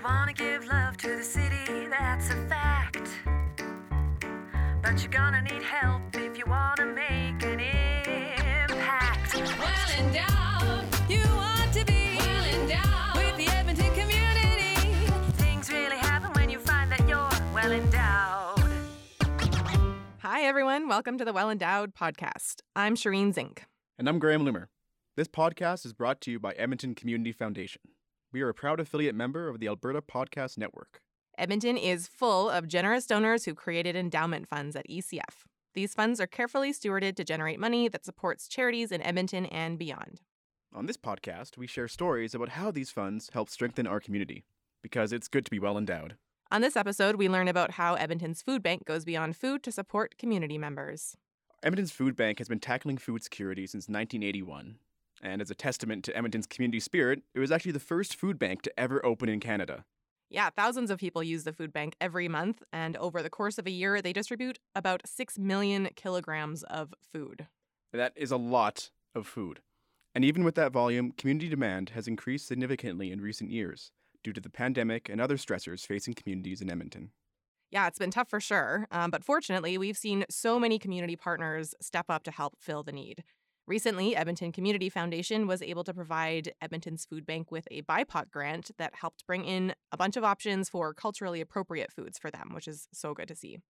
You wanna give love to the city, that's a fact. But you're gonna need help if you wanna make an impact. Well endowed, you want to be well endowed with the Edmonton community. Things really happen when you find that you're well endowed. Hi, everyone. Welcome to the Well Endowed podcast. I'm Shireen Zink. And I'm Graham Loomer. This podcast is brought to you by Edmonton Community Foundation. We are a proud affiliate member of the Alberta Podcast Network. Edmonton is full of generous donors who created endowment funds at ECF. These funds are carefully stewarded to generate money that supports charities in Edmonton and beyond. On this podcast, we share stories about how these funds help strengthen our community, because it's good to be well endowed. On this episode, we learn about how Edmonton's food bank goes beyond food to support community members. Edmonton's food bank has been tackling food security since 1981. And as a testament to Edmonton's community spirit, it was actually the first food bank to ever open in Canada. Yeah, thousands of people use the food bank every month, and over the course of a year, they distribute about 6 million kilograms of food. That is a lot of food. And even with that volume, community demand has increased significantly in recent years due to the pandemic and other stressors facing communities in Edmonton. Yeah, it's been tough for sure, um, but fortunately, we've seen so many community partners step up to help fill the need. Recently, Edmonton Community Foundation was able to provide Edmonton's food bank with a BIPOC grant that helped bring in a bunch of options for culturally appropriate foods for them, which is so good to see.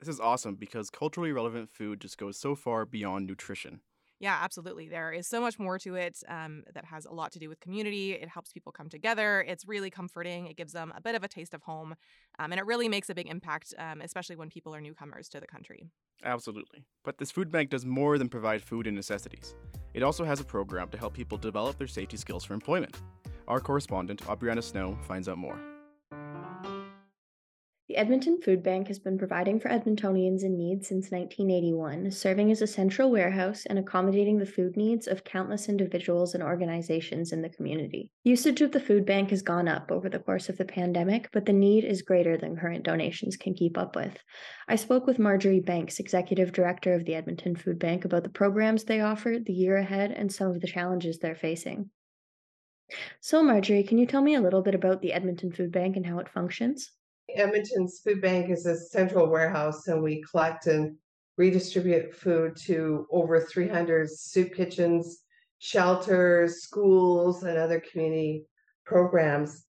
This is awesome because culturally relevant food just goes so far beyond nutrition. Yeah, absolutely. There is so much more to it um, that has a lot to do with community. It helps people come together. It's really comforting. It gives them a bit of a taste of home. Um, and it really makes a big impact, um, especially when people are newcomers to the country. Absolutely. But this food bank does more than provide food and necessities. It also has a program to help people develop their safety skills for employment. Our correspondent, Aubrianna Snow, finds out more. The Edmonton Food Bank has been providing for Edmontonians in need since 1981, serving as a central warehouse and accommodating the food needs of countless individuals and organizations in the community. Usage of the food bank has gone up over the course of the pandemic, but the need is greater than current donations can keep up with. I spoke with Marjorie Bencz, Executive Director of the Edmonton Food Bank, about the programs they offer, the year ahead, and some of the challenges they're facing. So, Marjorie, can you tell me a little bit about the Edmonton Food Bank and how it functions? Edmonton's food bank is a central warehouse and we collect and redistribute food to over 300 soup kitchens, shelters, schools, and other community programs.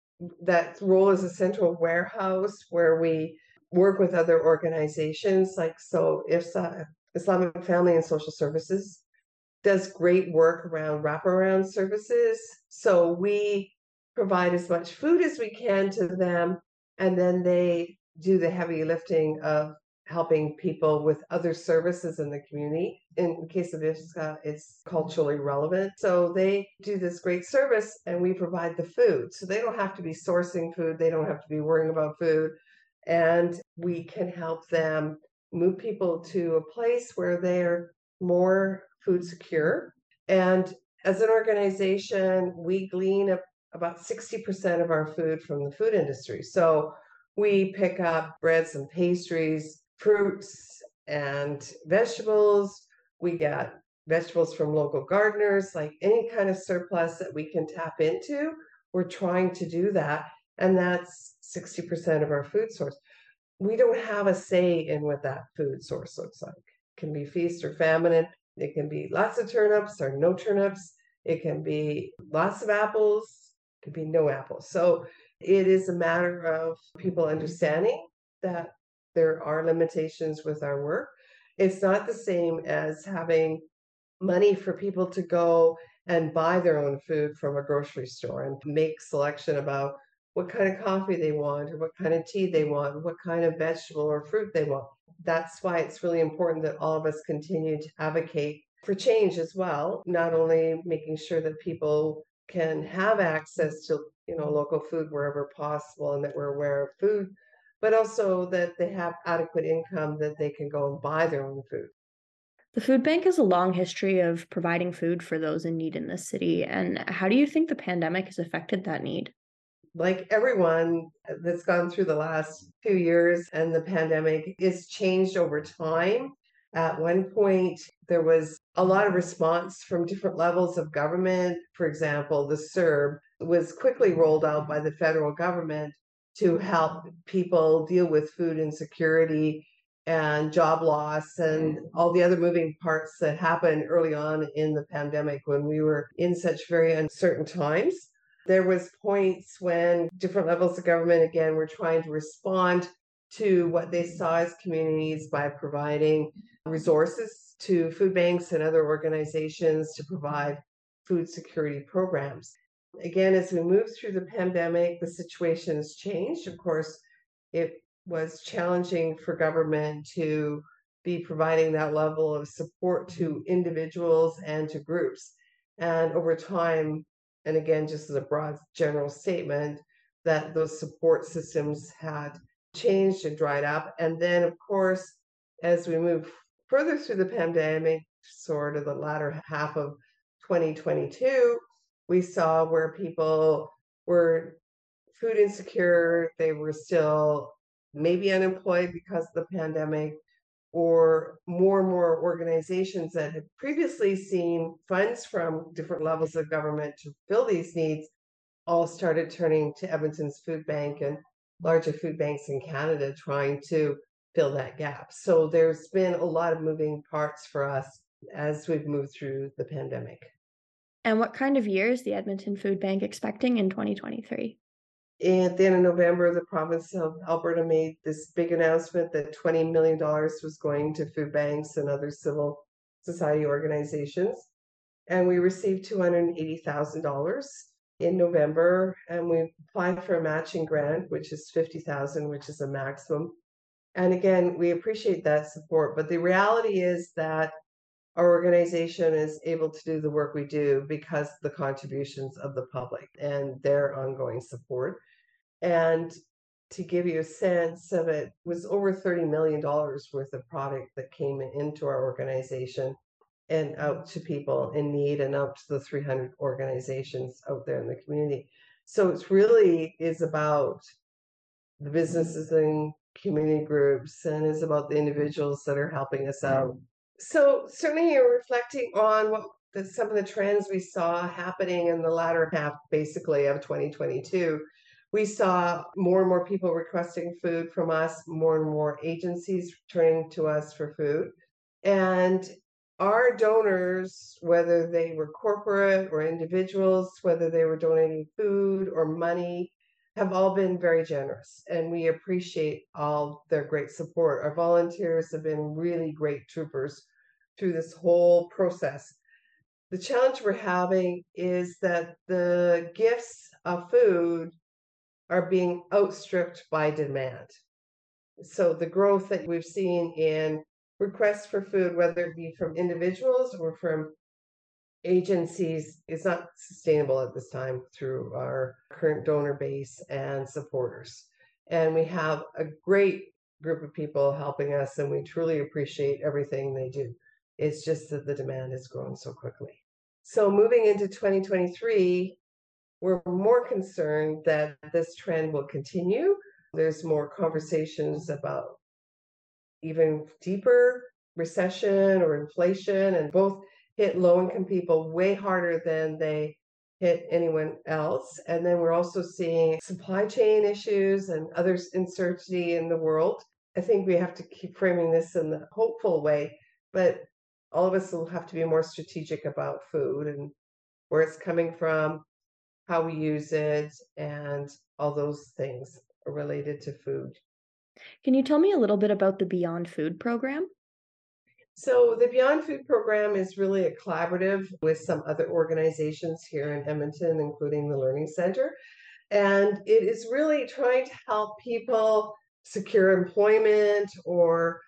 That role is a central warehouse where we work with other organizations like so IFSA, Islamic Family and Social Services does great work around wraparound services. So we provide as much food as we can to them and then they do the heavy lifting of helping people with other services in the community. In case of IFSA, uh, it's culturally relevant. So they do this great service and we provide the food. So they don't have to be sourcing food, they don't have to be worrying about food. And we can help them move people to a place where they're more food secure. And as an organization, we glean a about 60% of our food from the food industry. So we pick up breads and pastries, fruits and vegetables. We get vegetables from local gardeners, like any kind of surplus that we can tap into. We're trying to do that. And that's 60% of our food source. We don't have a say in what that food source looks like. It can be feast or famine. It can be lots of turnips or no turnips. It can be lots of apples could be no apples. So it is a matter of people understanding that there are limitations with our work. It's not the same as having money for people to go and buy their own food from a grocery store and make selection about what kind of coffee they want or what kind of tea they want, what kind of vegetable or fruit they want. That's why it's really important that all of us continue to advocate for change as well, not only making sure that people can have access to you know local food wherever possible and that we're aware of food but also that they have adequate income that they can go and buy their own food. The food bank has a long history of providing food for those in need in this city and how do you think the pandemic has affected that need? Like everyone uh, that's gone through the last two years and the pandemic is changed over time. At one point, there was a lot of response from different levels of government. For example, the CERB was quickly rolled out by the federal government to help people deal with food insecurity and job loss and mm. all the other moving parts that happened early on in the pandemic when we were in such very uncertain times there was points when different levels of government again were trying to respond to what they saw as communities by providing resources to food banks and other organizations to provide food security programs again as we move through the pandemic the situation has changed of course it was challenging for government to be providing that level of support to individuals and to groups. And over time, and again, just as a broad general statement, that those support systems had changed and dried up. And then, of course, as we move further through the pandemic, sort of the latter half of 2022, we saw where people were food insecure, they were still maybe unemployed because of the pandemic, or more and more organizations that had previously seen funds from different levels of government to fill these needs all started turning to Edmonton's food bank and larger food banks in Canada trying to fill that gap. So there's been a lot of moving parts for us as we've moved through the pandemic. And what kind of year is the Edmonton Food Bank expecting in 2023? At the end of November, the province of Alberta made this big announcement that $20 million was going to food banks and other civil society organizations. And we received $280,000 in November, and we applied for a matching grant, which is 50,000, which is a maximum. And again, we appreciate that support, but the reality is that our organization is able to do the work we do because the contributions of the public and their ongoing support. And to give you a sense of it, was over $30 million worth of product that came into our organization and out to people in need and out to the 300 organizations out there in the community. So it's really is about the businesses and community groups and is about the individuals that are helping us out so certainly you're reflecting on what the, some of the trends we saw happening in the latter half, basically, of 2022. We saw more and more people requesting food from us, more and more agencies turning to us for food. And our donors, whether they were corporate or individuals, whether they were donating food or money, have all been very generous and we appreciate all their great support. Our volunteers have been really great troopers through this whole process. The challenge we're having is that the gifts of food are being outstripped by demand. So the growth that we've seen in requests for food, whether it be from individuals or from agencies is not sustainable at this time through our current donor base and supporters. And we have a great group of people helping us, and we truly appreciate everything they do. It's just that the demand has grown so quickly. So, moving into 2023, we're more concerned that this trend will continue. There's more conversations about even deeper recession or inflation, and both hit low income people way harder than they hit anyone else. And then we're also seeing supply chain issues and other uncertainty in the world. I think we have to keep framing this in the hopeful way, but all of us will have to be more strategic about food and where it's coming from, how we use it, and all those things related to food. Can you tell me a little bit about the Beyond Food program? So the Beyond Food program is really a collaborative with some other organizations here in Edmonton, including the Learning Center. And it is really trying to help people secure employment or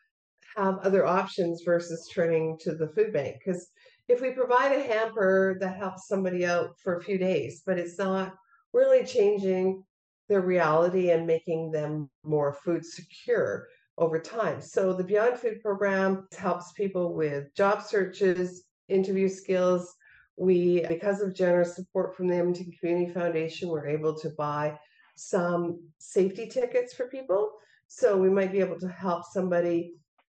have other options versus turning to the food bank. Because if we provide a hamper that helps somebody out for a few days, but it's not really changing their reality and making them more food secure, over time. So the Beyond Food program helps people with job searches, interview skills. We, because of generous support from the Edmonton Community Foundation, we're able to buy some safety tickets for people. So we might be able to help somebody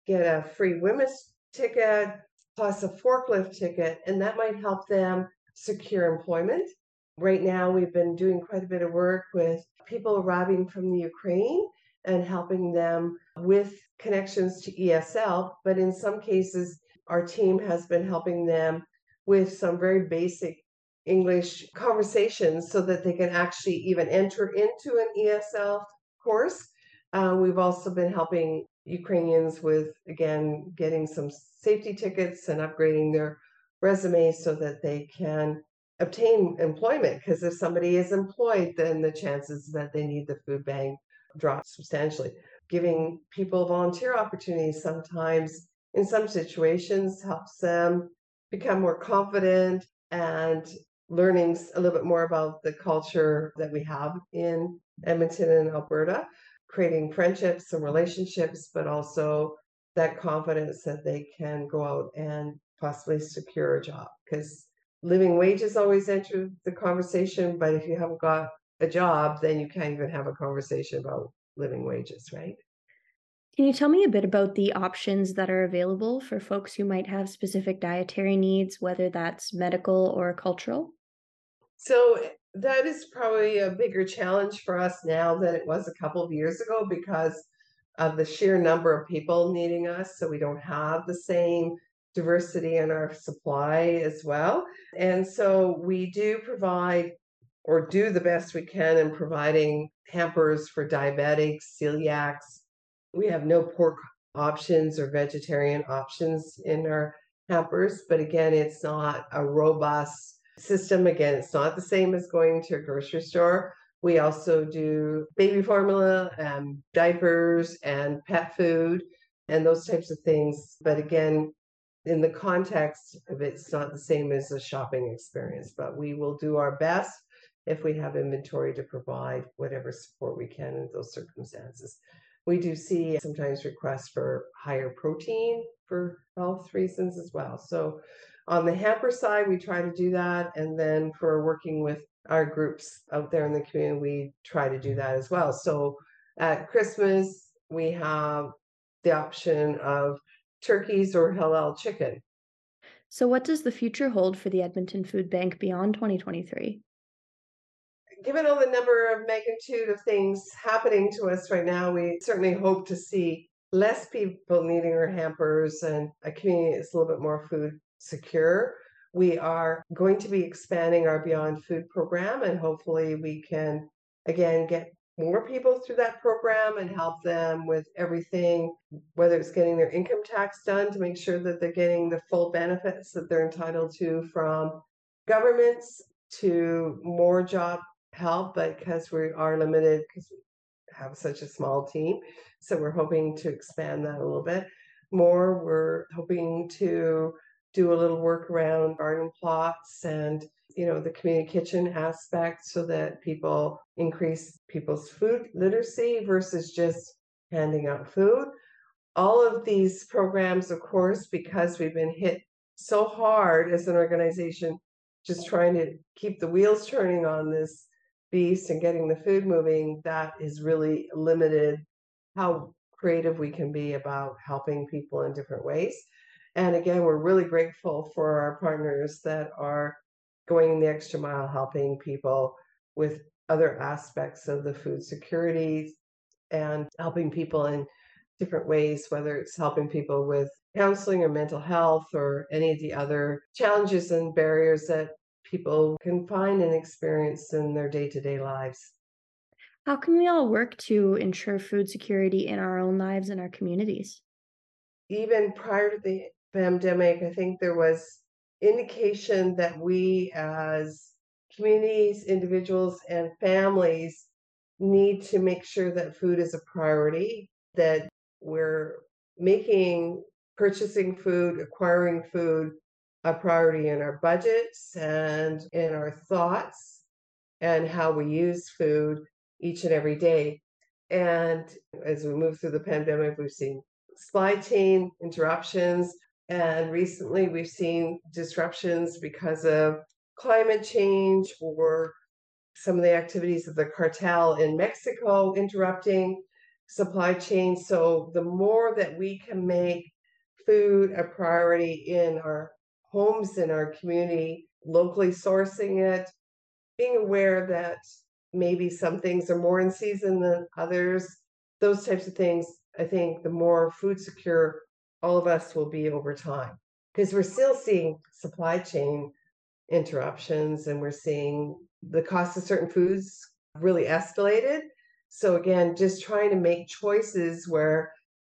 get a free WHMIS ticket plus a forklift ticket, and that might help them secure employment. Right now, we've been doing quite a bit of work with people arriving from the Ukraine and helping them with connections to ESL. But in some cases, our team has been helping them with some very basic English conversations so that they can actually even enter into an ESL course. Uh, we've also been helping Ukrainians with, again, getting some safety tickets and upgrading their resumes so that they can obtain employment. Because if somebody is employed, then the chances that they need the food bank drop substantially. Giving people volunteer opportunities sometimes in some situations helps them become more confident and learning a little bit more about the culture that we have in Edmonton and Alberta, creating friendships and relationships, but also that confidence that they can go out and possibly secure a job. Because living wages always enter the conversation, but if you haven't got a job, then you can't even have a conversation about living wages, right? Can you tell me a bit about the options that are available for folks who might have specific dietary needs, whether that's medical or cultural? So eh, that is probably a bigger challenge for us now than it was a couple of years ago because of the sheer number of people needing us. So we don't have the same diversity in our supply as well. And so we do provide or do the best we can in providing hampers for diabetics, celiacs. We have no pork options or vegetarian options in our hampers, but again, it's not a robust system. Again, it's not the same as going to a grocery store. We also do baby formula, and diapers, and pet food, and those types of things. But again, in the context of it, it's not the same as a shopping experience, but we will do our best if we have inventory to provide whatever support we can in those circumstances. We do see sometimes requests for higher protein for health reasons as well. So on the hamper side, we try to do that. And then for working with our groups out there in the community, we try to do that as well. So at Christmas, we have the option of turkeys or halal chicken. So, what does the future hold for the Edmonton Food Bank beyond 2023? Given all the number of magnitude of things happening to us right now, we certainly hope to see less people needing our hampers and a community that's a little bit more food secure. We are going to be expanding our Beyond Food program, and hopefully, we can again get more people through that program and help them with everything, whether it's getting their income tax done to make sure that they're getting the full benefits that they're entitled to from governments, to more job help, but because we are limited, because we have such a small team. So we're hoping to expand that a little bit more. We're hoping to do a little work around garden plots and you know the community kitchen aspect so that people increase people's food literacy versus just handing out food all of these programs of course because we've been hit so hard as an organization just trying to keep the wheels turning on this beast and getting the food moving, that is really limited how creative we can be about helping people in different ways. And again, we're really grateful for our partners that are going the extra mile helping people with other aspects of the food security and helping people in different ways, whether it's helping people with counseling or mental health or any of the other challenges and barriers that people can find and experience in their day to day lives. How can we all work to ensure food security in our own lives and our communities? Even prior to the pandemic, I think there was indication that we as communities, individuals, and families need to make sure that food is a priority, that we're making purchasing food, acquiring food a priority in our budgets and in our thoughts and how we use food each and every day. And as we move through the pandemic, we've seen supply chain interruptions. And recently, we've seen disruptions because of climate change or some of the activities of the cartel in Mexico interrupting supply chain. So, the more that we can make food a priority in our homes, in our community, locally sourcing it, being aware that maybe some things are more in season than others, those types of things. I think the more food secure all of us will be over time because we're still seeing supply chain interruptions and we're seeing the cost of certain foods really escalated. So, again, just trying to make choices where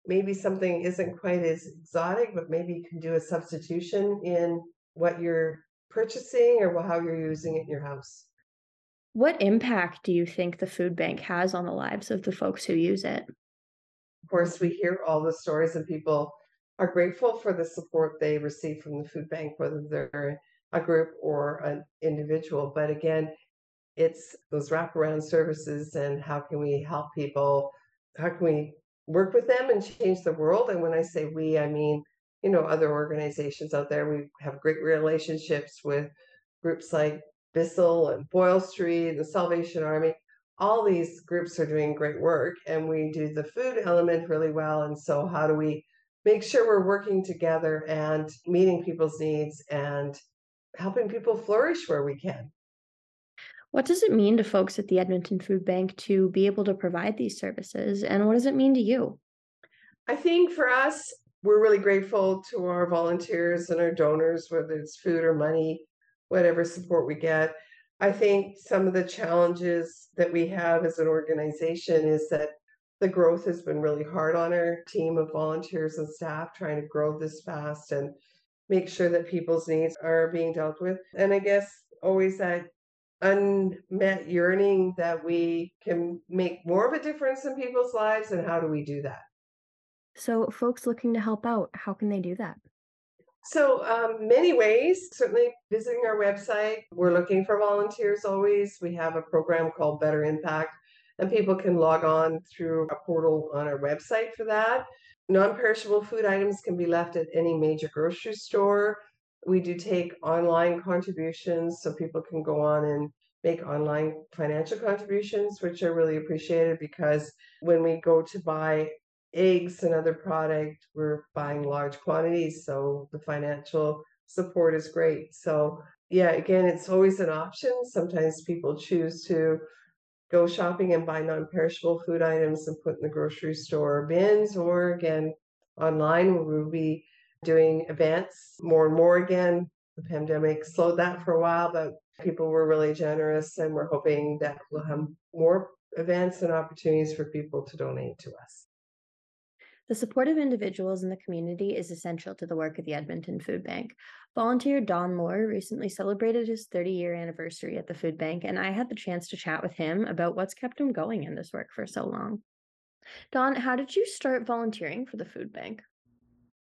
maybe something isn't quite as exotic, but maybe you can do a substitution in what you're purchasing or how you're using it in your house. What impact do you think the food bank has on the lives of the folks who use it? Of course, we hear all the stories, and people are grateful for the support they receive from the food bank, whether they're a group or an individual. But again, it's those wraparound services and how can we help people? How can we work with them and change the world? And when I say we, I mean, you know, other organizations out there. We have great relationships with groups like Bissell and Boyle Street, the Salvation Army. All these groups are doing great work, and we do the food element really well. And so, how do we make sure we're working together and meeting people's needs and helping people flourish where we can? What does it mean to folks at the Edmonton Food Bank to be able to provide these services, and what does it mean to you? I think for us, we're really grateful to our volunteers and our donors, whether it's food or money, whatever support we get. I think some of the challenges that we have as an organization is that the growth has been really hard on our team of volunteers and staff trying to grow this fast and make sure that people's needs are being dealt with. And I guess always that unmet yearning that we can make more of a difference in people's lives and how do we do that? So folks looking to help out how can they do that? So um, many ways certainly visiting our website. We're looking for volunteers always. We have a program called better impact and people can log on through a portal on our website for that. Non-perishable food items can be left at any major grocery store we do take online contributions so people can go on and make online financial contributions, which are really appreciated because when we go to buy eggs and other product, we're buying large quantities. So the financial support is great. So yeah, again, it's always an option. Sometimes people choose to go shopping and buy non-perishable food items and put in the grocery store bins, or again, online where we'll be doing events more and more again. The pandemic slowed that for a while, but people were really generous, and we're hoping that we'll have more events and opportunities for people to donate to us. The support of individuals in the community is essential to the work of the Edmonton Food Bank. Volunteer Don Moore recently celebrated his 30 year anniversary at the food bank, and I had the chance to chat with him about what's kept him going in this work for so long. Don, how did you start volunteering for the food bank?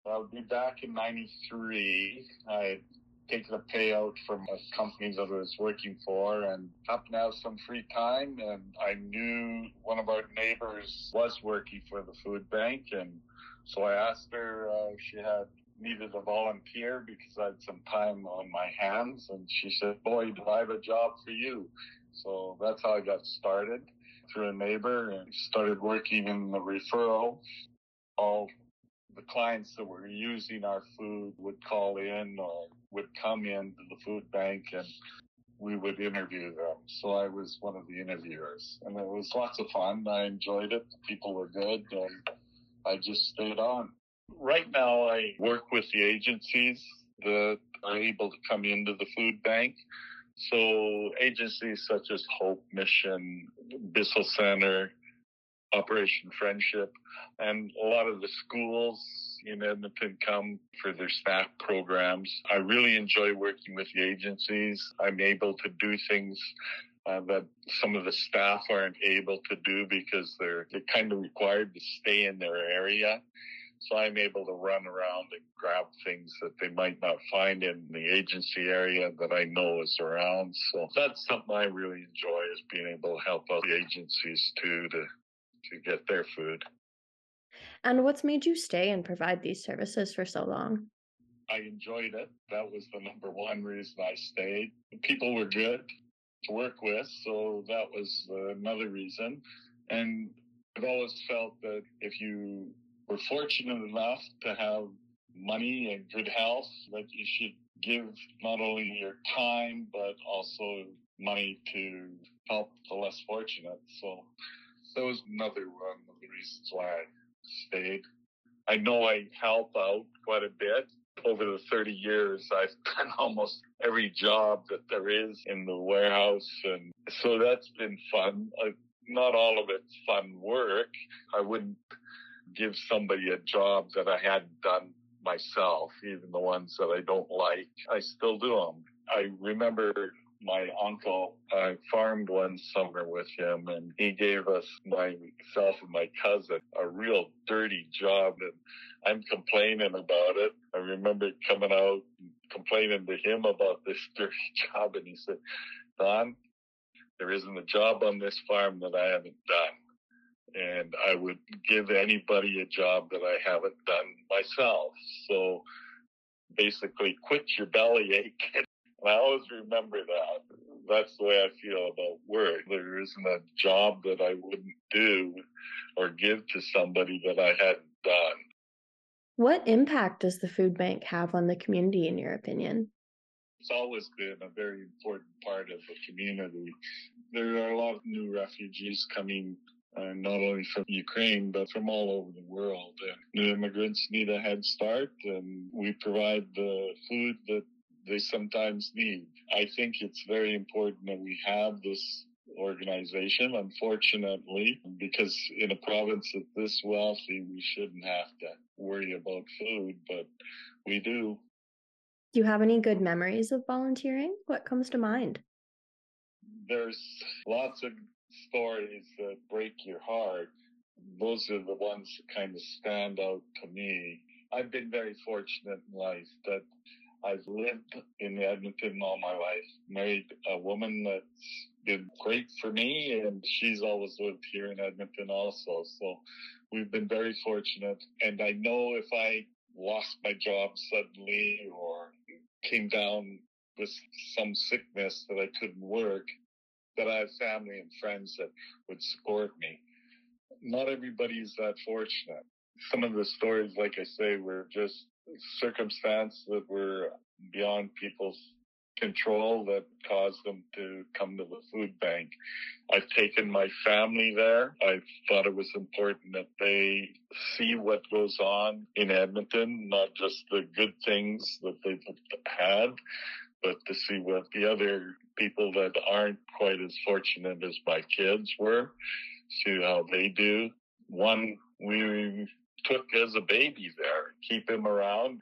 I'll be back in 93. I taken a payout from a company that I was working for and happened to have some free time. And I knew one of our neighbors was working for the food bank. And so I asked her uh, if she had needed a volunteer because I had some time on my hands. And she said, Boy, do I have a job for you. So that's how I got started through a neighbor and started working in the referral. All the clients that were using our food would call in or would come into the food bank and we would interview them. So I was one of the interviewers and it was lots of fun. I enjoyed it. The people were good and I just stayed on. Right now I work with the agencies that are able to come into the food bank. So agencies such as Hope Mission, Bissell Center, Operation Friendship, and a lot of the schools in Edmonton come for their staff programs. I really enjoy working with the agencies. I'm able to do things uh, that some of the staff aren't able to do because they're they're kind of required to stay in their area. So I'm able to run around and grab things that they might not find in the agency area that I know is around. So that's something I really enjoy is being able to help out the agencies too to to get their food. And what's made you stay and provide these services for so long? I enjoyed it. That was the number one reason I stayed. The people were good to work with, so that was another reason. And I've always felt that if you were fortunate enough to have money and good health, that you should give not only your time, but also money to help the less fortunate. So that was another one of the reasons why I stayed. I know I help out quite a bit. Over the 30 years, I've done almost every job that there is in the warehouse. And so that's been fun. Not all of it's fun work. I wouldn't give somebody a job that I hadn't done myself, even the ones that I don't like. I still do them. I remember my uncle, I farmed one summer with him and he gave us, myself and my cousin, a real dirty job and I'm complaining about it. I remember coming out complaining to him about this dirty job and he said, Don, there isn't a job on this farm that I haven't done. And I would give anybody a job that I haven't done myself. So basically quit your belly ache And I always remember that. That's the way I feel about work. There isn't a job that I wouldn't do or give to somebody that I hadn't done. What impact does the food bank have on the community, in your opinion? It's always been a very important part of the community. There are a lot of new refugees coming uh, not only from Ukraine, but from all over the world. And new immigrants need a head start, and we provide the food that they sometimes need. I think it's very important that we have this organization, unfortunately, because in a province that's this wealthy, we shouldn't have to worry about food, but we do. Do you have any good memories of volunteering? What comes to mind? There's lots of stories that break your heart. Those are the ones that kind of stand out to me. I've been very fortunate in life that I've lived in Edmonton all my life, married a woman that's been great for me, and she's always lived here in Edmonton also. So we've been very fortunate. And I know if I lost my job suddenly or came down with some sickness that I couldn't work, that I have family and friends that would support me. Not everybody is that fortunate. Some of the stories, like I say, were just circumstance that were beyond people's control that caused them to come to the food bank. I've taken my family there. I thought it was important that they see what goes on in Edmonton, not just the good things that they've had, but to see what the other people that aren't quite as fortunate as my kids were, see how they do. One, we took as a baby there, keep him around.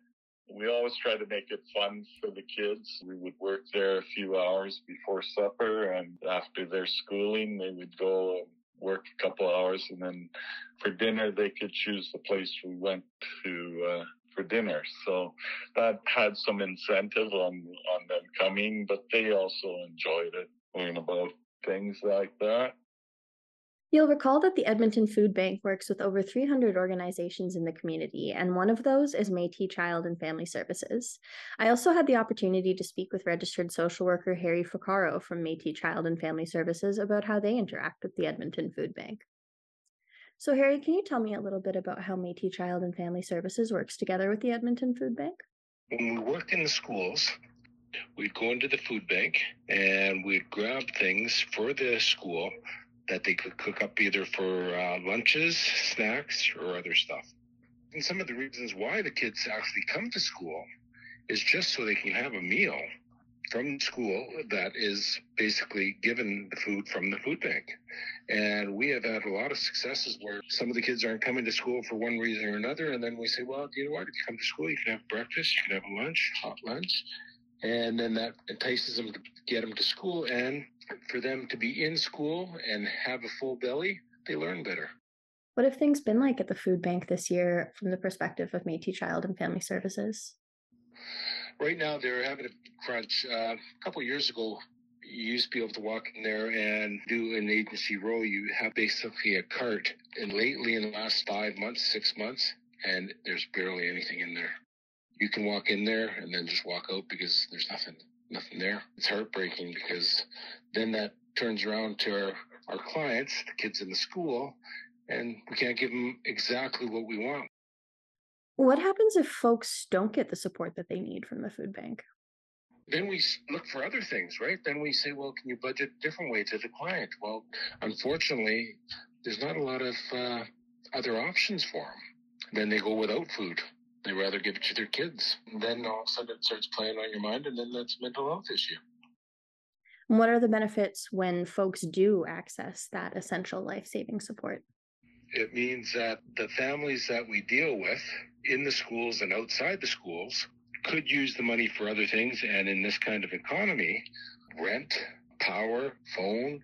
We always try to make it fun for the kids. We would work there a few hours before supper and after their schooling, they would go work a couple hours and then for dinner they could choose the place we went to uh, for dinner. So that had some incentive on on them coming, but they also enjoyed it, learning about things like that. You'll recall that the Edmonton Food Bank works with over 300 organizations in the community, and one of those is Metis Child and Family Services. I also had the opportunity to speak with registered social worker Harry Ficaro from Metis Child and Family Services about how they interact with the Edmonton Food Bank. So, Harry, can you tell me a little bit about how Metis Child and Family Services works together with the Edmonton Food Bank? When we worked in the schools, we'd go into the food bank and we'd grab things for the school that they could cook up either for uh, lunches, snacks, or other stuff. And some of the reasons why the kids actually come to school is just so they can have a meal from school that is basically given the food from the food bank. And we have had a lot of successes where some of the kids aren't coming to school for one reason or another. And then we say, well, you know what? If you come to school, you can have breakfast, you can have a lunch, hot lunch. And then that entices them to get them to school. And for them to be in school and have a full belly, they learn better. What have things been like at the food bank this year from the perspective of Metis Child and Family Services? Right now, they're having a crunch. Uh, a couple years ago, you used to be able to walk in there and do an agency role. You have basically a cart. And lately, in the last five months, six months, and there's barely anything in there. You can walk in there and then just walk out because there's nothing nothing there. It's heartbreaking because then that turns around to our, our clients, the kids in the school, and we can't give them exactly what we want. What happens if folks don't get the support that they need from the food bank? Then we look for other things, right? Then we say, well, can you budget different way to the client? Well, unfortunately, there's not a lot of uh, other options for them. Then they go without food. They rather give it to their kids. And Then all of a sudden it starts playing on your mind, and then that's a mental health issue. What are the benefits when folks do access that essential life saving support? It means that the families that we deal with in the schools and outside the schools could use the money for other things. And in this kind of economy, rent, power, phone,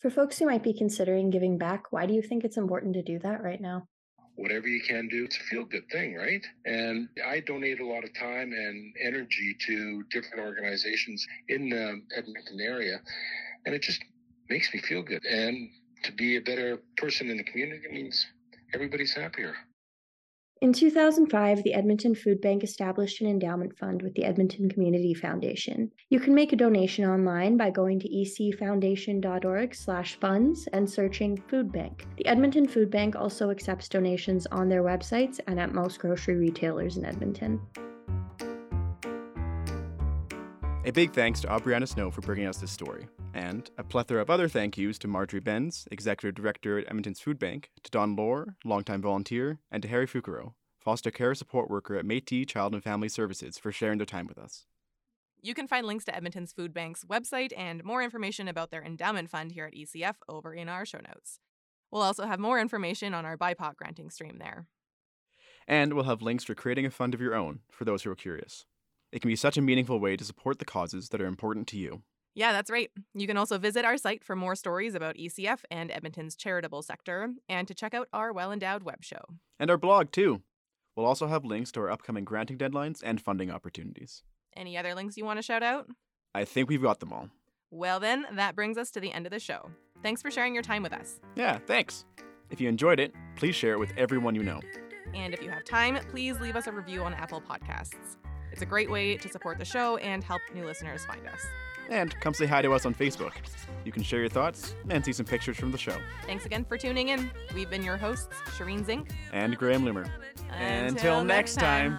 For folks who might be considering giving back, why do you think it's important to do that right now? Whatever you can do, it's a feel good thing, right? And I donate a lot of time and energy to different organizations in the Edmonton area. And it just makes me feel good. And to be a better person in the community means everybody's happier. In 2005, the Edmonton Food Bank established an endowment fund with the Edmonton Community Foundation. You can make a donation online by going to ecfoundation.org/funds and searching Food Bank. The Edmonton Food Bank also accepts donations on their websites and at most grocery retailers in Edmonton. A big thanks to Aubrianna Snow for bringing us this story, and a plethora of other thank yous to Marjorie Bencz, Executive Director at Edmonton's Food Bank, to Don Lohr, longtime volunteer, and to Harry Fukuro, foster care support worker at Métis Child and Family Services, for sharing their time with us. You can find links to Edmonton's Food Bank's website and more information about their endowment fund here at ECF over in our show notes. We'll also have more information on our BIPOC granting stream there. And we'll have links for creating a fund of your own for those who are curious. It can be such a meaningful way to support the causes that are important to you. Yeah, that's right. You can also visit our site for more stories about ECF and Edmonton's charitable sector, and to check out our well endowed web show. And our blog, too. We'll also have links to our upcoming granting deadlines and funding opportunities. Any other links you want to shout out? I think we've got them all. Well, then, that brings us to the end of the show. Thanks for sharing your time with us. Yeah, thanks. If you enjoyed it, please share it with everyone you know. And if you have time, please leave us a review on Apple Podcasts. It's a great way to support the show and help new listeners find us. And come say hi to us on Facebook. You can share your thoughts and see some pictures from the show. Thanks again for tuning in. We've been your hosts, Shireen Zink. And Graham Loomer. Until next time.